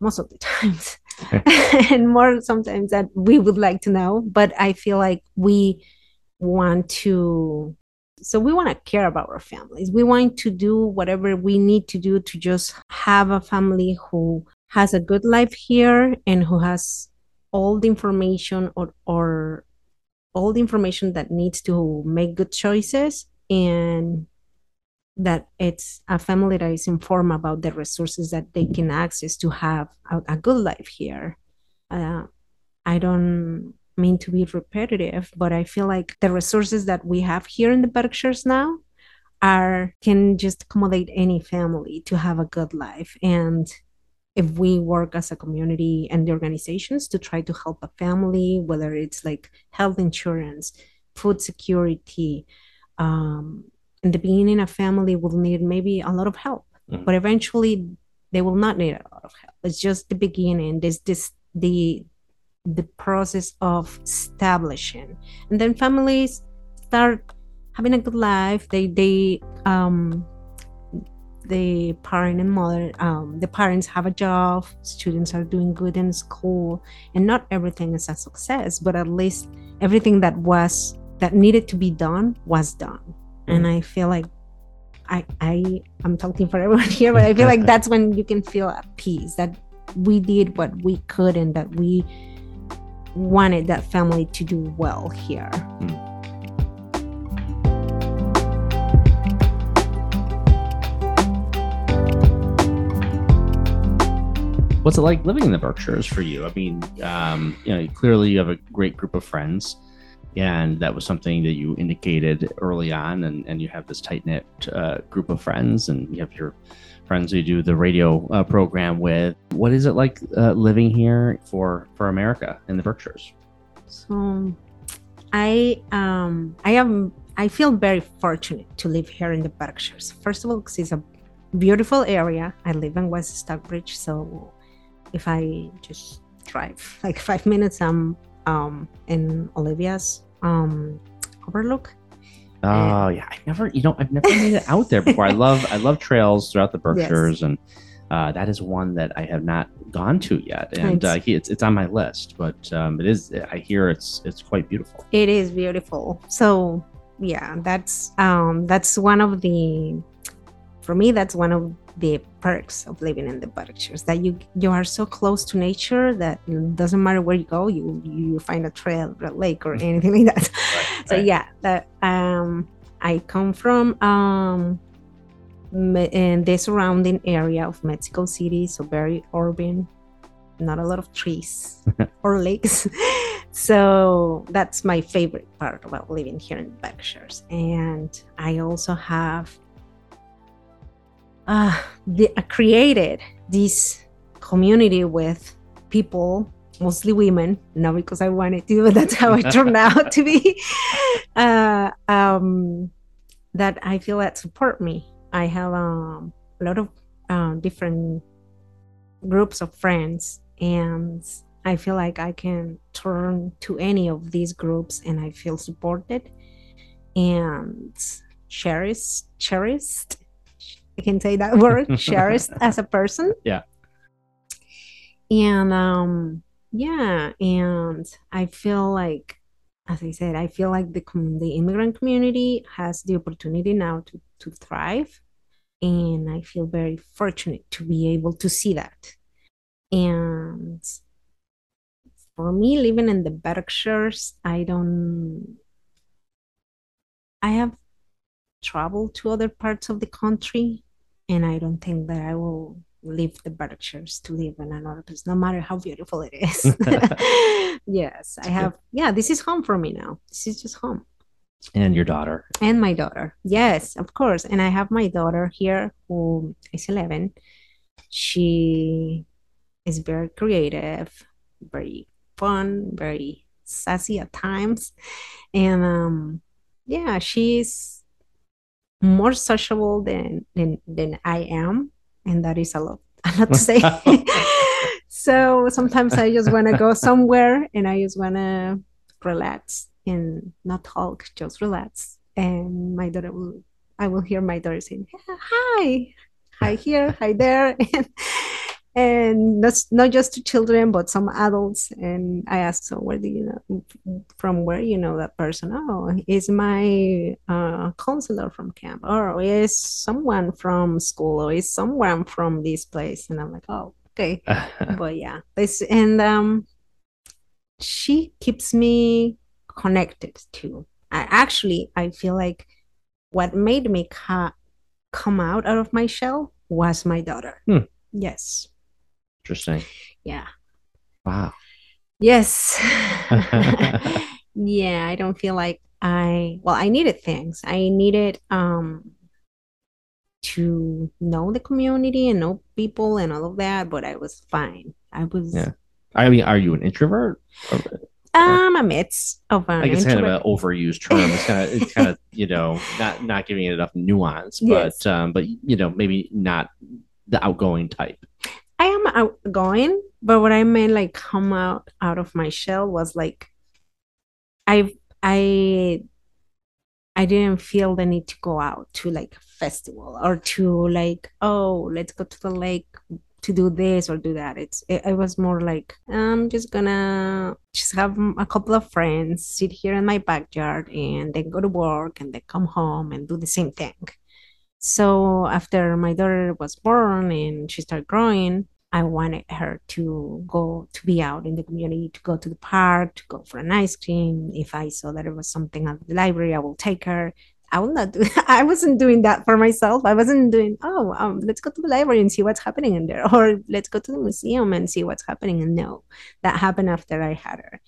most of the times, and more sometimes that we would like to know. But I feel like we want to so we want to care about our families we want to do whatever we need to do to just have a family who has a good life here and who has all the information or, or all the information that needs to make good choices and that it's a family that is informed about the resources that they can access to have a, a good life here. Uh, i don't mean to be repetitive but i feel like the resources that we have here in the berkshires now are can just accommodate any family to have a good life. And if we work as a community and the organizations to try to help a family, whether it's like health insurance, food security, um, in the beginning, a family will need maybe a lot of help, mm-hmm. but eventually they will not need a lot of help. It's just the beginning. There's this the the process of establishing, and then families start having a good life. They they um the parent and mother um, the parents have a job students are doing good in school and not everything is a success but at least everything that was that needed to be done was done. And i feel like i i i'm talking for everyone here but i feel like that's when you can feel at peace that we did what we could and that we wanted that family to do well here mm-hmm. What's it like living in the Berkshires for you? I mean, um, you know, clearly you have a great group of friends, and that was something that you indicated early on, and, and you have this tight knit uh, group of friends, and you have your friends who do the radio uh, program with. What is it like uh, living here for for America in the Berkshires? So, I um I am I feel very fortunate to live here in the Berkshires. First of all, because it's a beautiful area. I live in West Stockbridge, so if I just drive like five minutes, I'm um, in Olivia's um, Overlook. Oh yeah, I never, you know, I've never made it out there before. I love, I love trails throughout the Berkshires, yes. and uh, that is one that I have not gone to yet, and uh, it's it's on my list. But um, it is, I hear it's it's quite beautiful. It is beautiful. So yeah, that's um, that's one of the, for me, that's one of the perks of living in the Berkshires that you you are so close to nature that it doesn't matter where you go you you find a trail a lake or anything like that. Right, so right. yeah that um i come from um in the surrounding area of mexico city so very urban not a lot of trees or lakes. So that's my favorite part about living here in the berkshires and i also have uh, the, uh, created this community with people mostly women not because i wanted to but that's how it turned out to be. Uh, um, that i feel that support me. I have um, a lot of uh, different groups of friends and i feel like i can turn to any of these groups and i feel supported and cherished cherished I can say that word, cherished as a person. Yeah. And um yeah, and I feel like as I said, I feel like the the immigrant community has the opportunity now to to thrive and I feel very fortunate to be able to see that. And for me living in the Berkshires, I don't I have travel to other parts of the country and i don't think that i will leave the berkshires to live in another place no matter how beautiful it is. Yes i have yeah this is home for me now. This is just home. And your daughter. And my daughter. Yes of course. And i have my daughter here who is 11 she is very creative very fun very sassy at times. And um yeah she's more sociable than than than I am, and that is a lot a lot to say. so sometimes I just want to go somewhere and I just want to relax and not talk, just relax. And my daughter will, I will hear my daughter saying, "Hi, hi here, hi there," and and that's not just to children but some adults. And i asked so where do you know from where you know that person? Oh is my uh, counselor from camp. Or is someone from school. Or is someone from this place. And i'm like oh okay. But yeah this and um she keeps me connected to I, actually i feel like what made me ca- come out out of my shell was my daughter. Hmm. yes Interesting. yeah Wow. yes yeah i don't feel like i well i needed things i needed um to know the community and know people and all of that but i was fine i was Yeah. I mean, are you an introvert? Or- um a mix of an I guess kind of an overused term. It's kind of it's kind of you know not not giving it enough nuance, but Yes. um, but you know maybe not the outgoing type. I am outgoing, but what I meant like come out out of my shell was like I I I didn't feel the need to go out to like a festival or to like oh let's go to the lake to do this or do that. It's it, it was more like I'm just gonna just have a couple of friends sit here in my backyard and then go to work and then come home and do the same thing. So after my daughter was born and she started growing, I wanted her to go to be out in the community, to go to the park, to go for an ice cream. If I saw that there was something at the library, I will take her. I will not do I wasn't doing that for myself. I wasn't doing, oh, um, let's go to the library and see what's happening in there, or let's go to the museum and see what's happening. And no, that happened after I had her.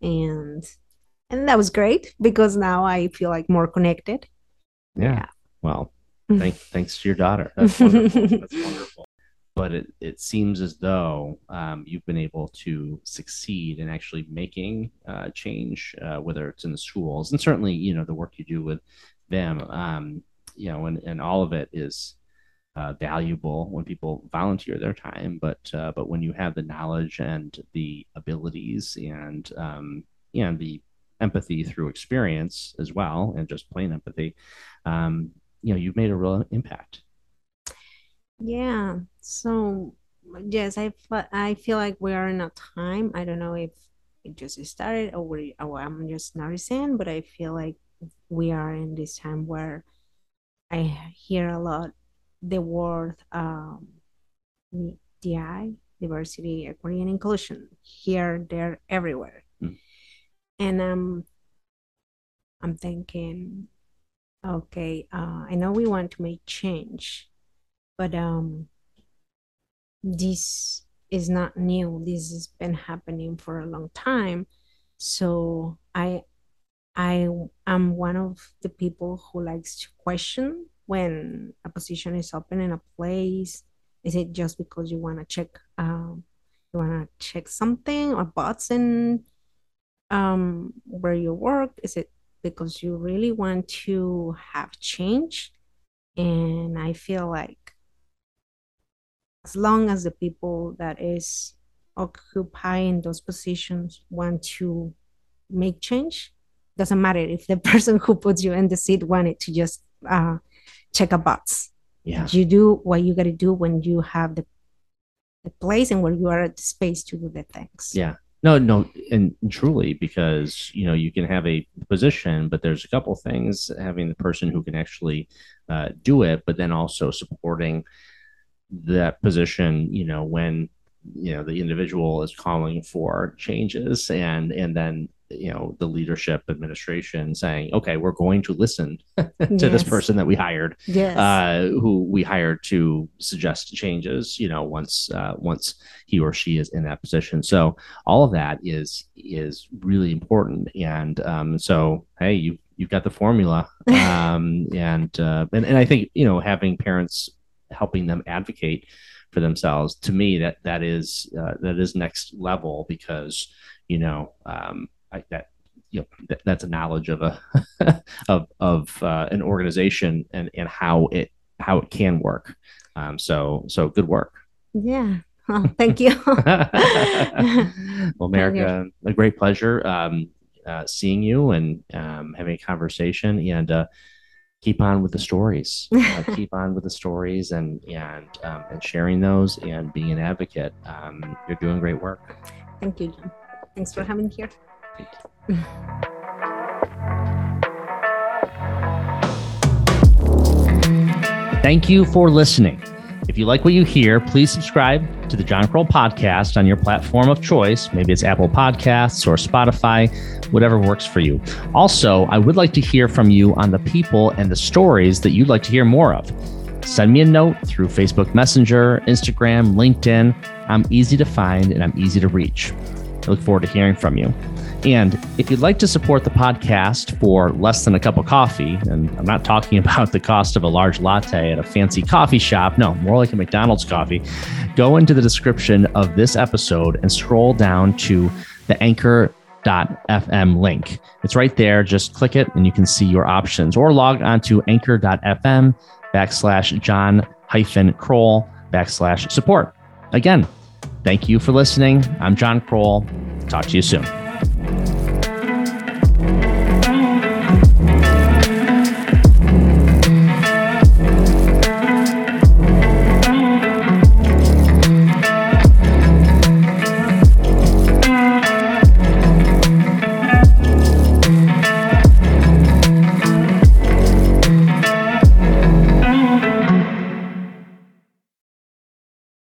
And and that was great because now I feel like more connected. Yeah. Well, thank, thanks to your daughter. That's wonderful. That's wonderful. But it, it seems as though um, you've been able to succeed in actually making uh, change, uh, whether it's in the schools and certainly, you know, the work you do with them, um, you know, and, and all of it is uh, valuable when people volunteer their time. But uh, but when you have the knowledge and the abilities and um, and the empathy through experience as well, and just plain empathy, um, you know, you've made a real impact. Yeah. So yes, I fe- I feel like we are in a time. I don't know if it just started or, we, or I'm just noticing, but I feel like we are in this time where I hear a lot the word um, DI, diversity, equity, and inclusion. Here, there, everywhere, Mm. and um, I'm thinking, okay, uh, I know we want to make change, but um, this is not new. This has been happening for a long time. So I I am one of the people who likes to question when a position is open in a place. Is it just because you want to check um you want to check something or bots in um where you work? Is it because you really want to have change? And I feel like as long as the people that is occupying those positions want to make change, doesn't matter if the person who puts you in the seat wanted to just uh, check a box. Yeah. You do what you got to do when you have the the place and where you are at the space to do the things. Yeah. No, no, and truly, because you know you can have a position, but there's a couple things having the person who can actually uh, do it, but then also supporting that position. You know, when you know the individual is calling for changes, and and then you know the leadership administration saying, okay, we're going to listen to this person that we hired Yes. uh, who we hired to suggest changes. You know, once uh, once he or she is in that position. So all of that is is really important. And um, so hey, you you've got the formula. Um, and uh, and and I think you know having parents helping them advocate for themselves to me that that is uh, that is next level because you know um, I, that you know that, that's a knowledge of a of of uh, an organization and and how it how it can work. Um, so so good work. yeah. Oh, thank you. well, America, a great pleasure um, uh, seeing you and um, having a conversation. And uh, keep on with the stories. uh, keep on with the stories and and um, and sharing those and being an advocate. Um, you're doing great work. Thank you, John. Thanks for having me here. Thank you for listening. If you like what you hear, please subscribe to the John Krol podcast on your platform of choice. Maybe it's Apple Podcasts or Spotify, whatever works for you. Also, I would like to hear from you on the people and the stories that you'd like to hear more of. Send me a note through Facebook Messenger, Instagram, LinkedIn. I'm easy to find and I'm easy to reach. I look forward to hearing from you. And if you'd like to support the podcast for less than a cup of coffee, and I'm not talking about the cost of a large latte at a fancy coffee shop, no, more like a McDonald's coffee, go into the description of this episode and scroll down to the anchor.fm link. It's right there. Just click it and you can see your options or log on to anchor.fm backslash John hyphen Krol backslash support. Again, thank you for listening. I'm John Krol. Talk to you soon. Thank you.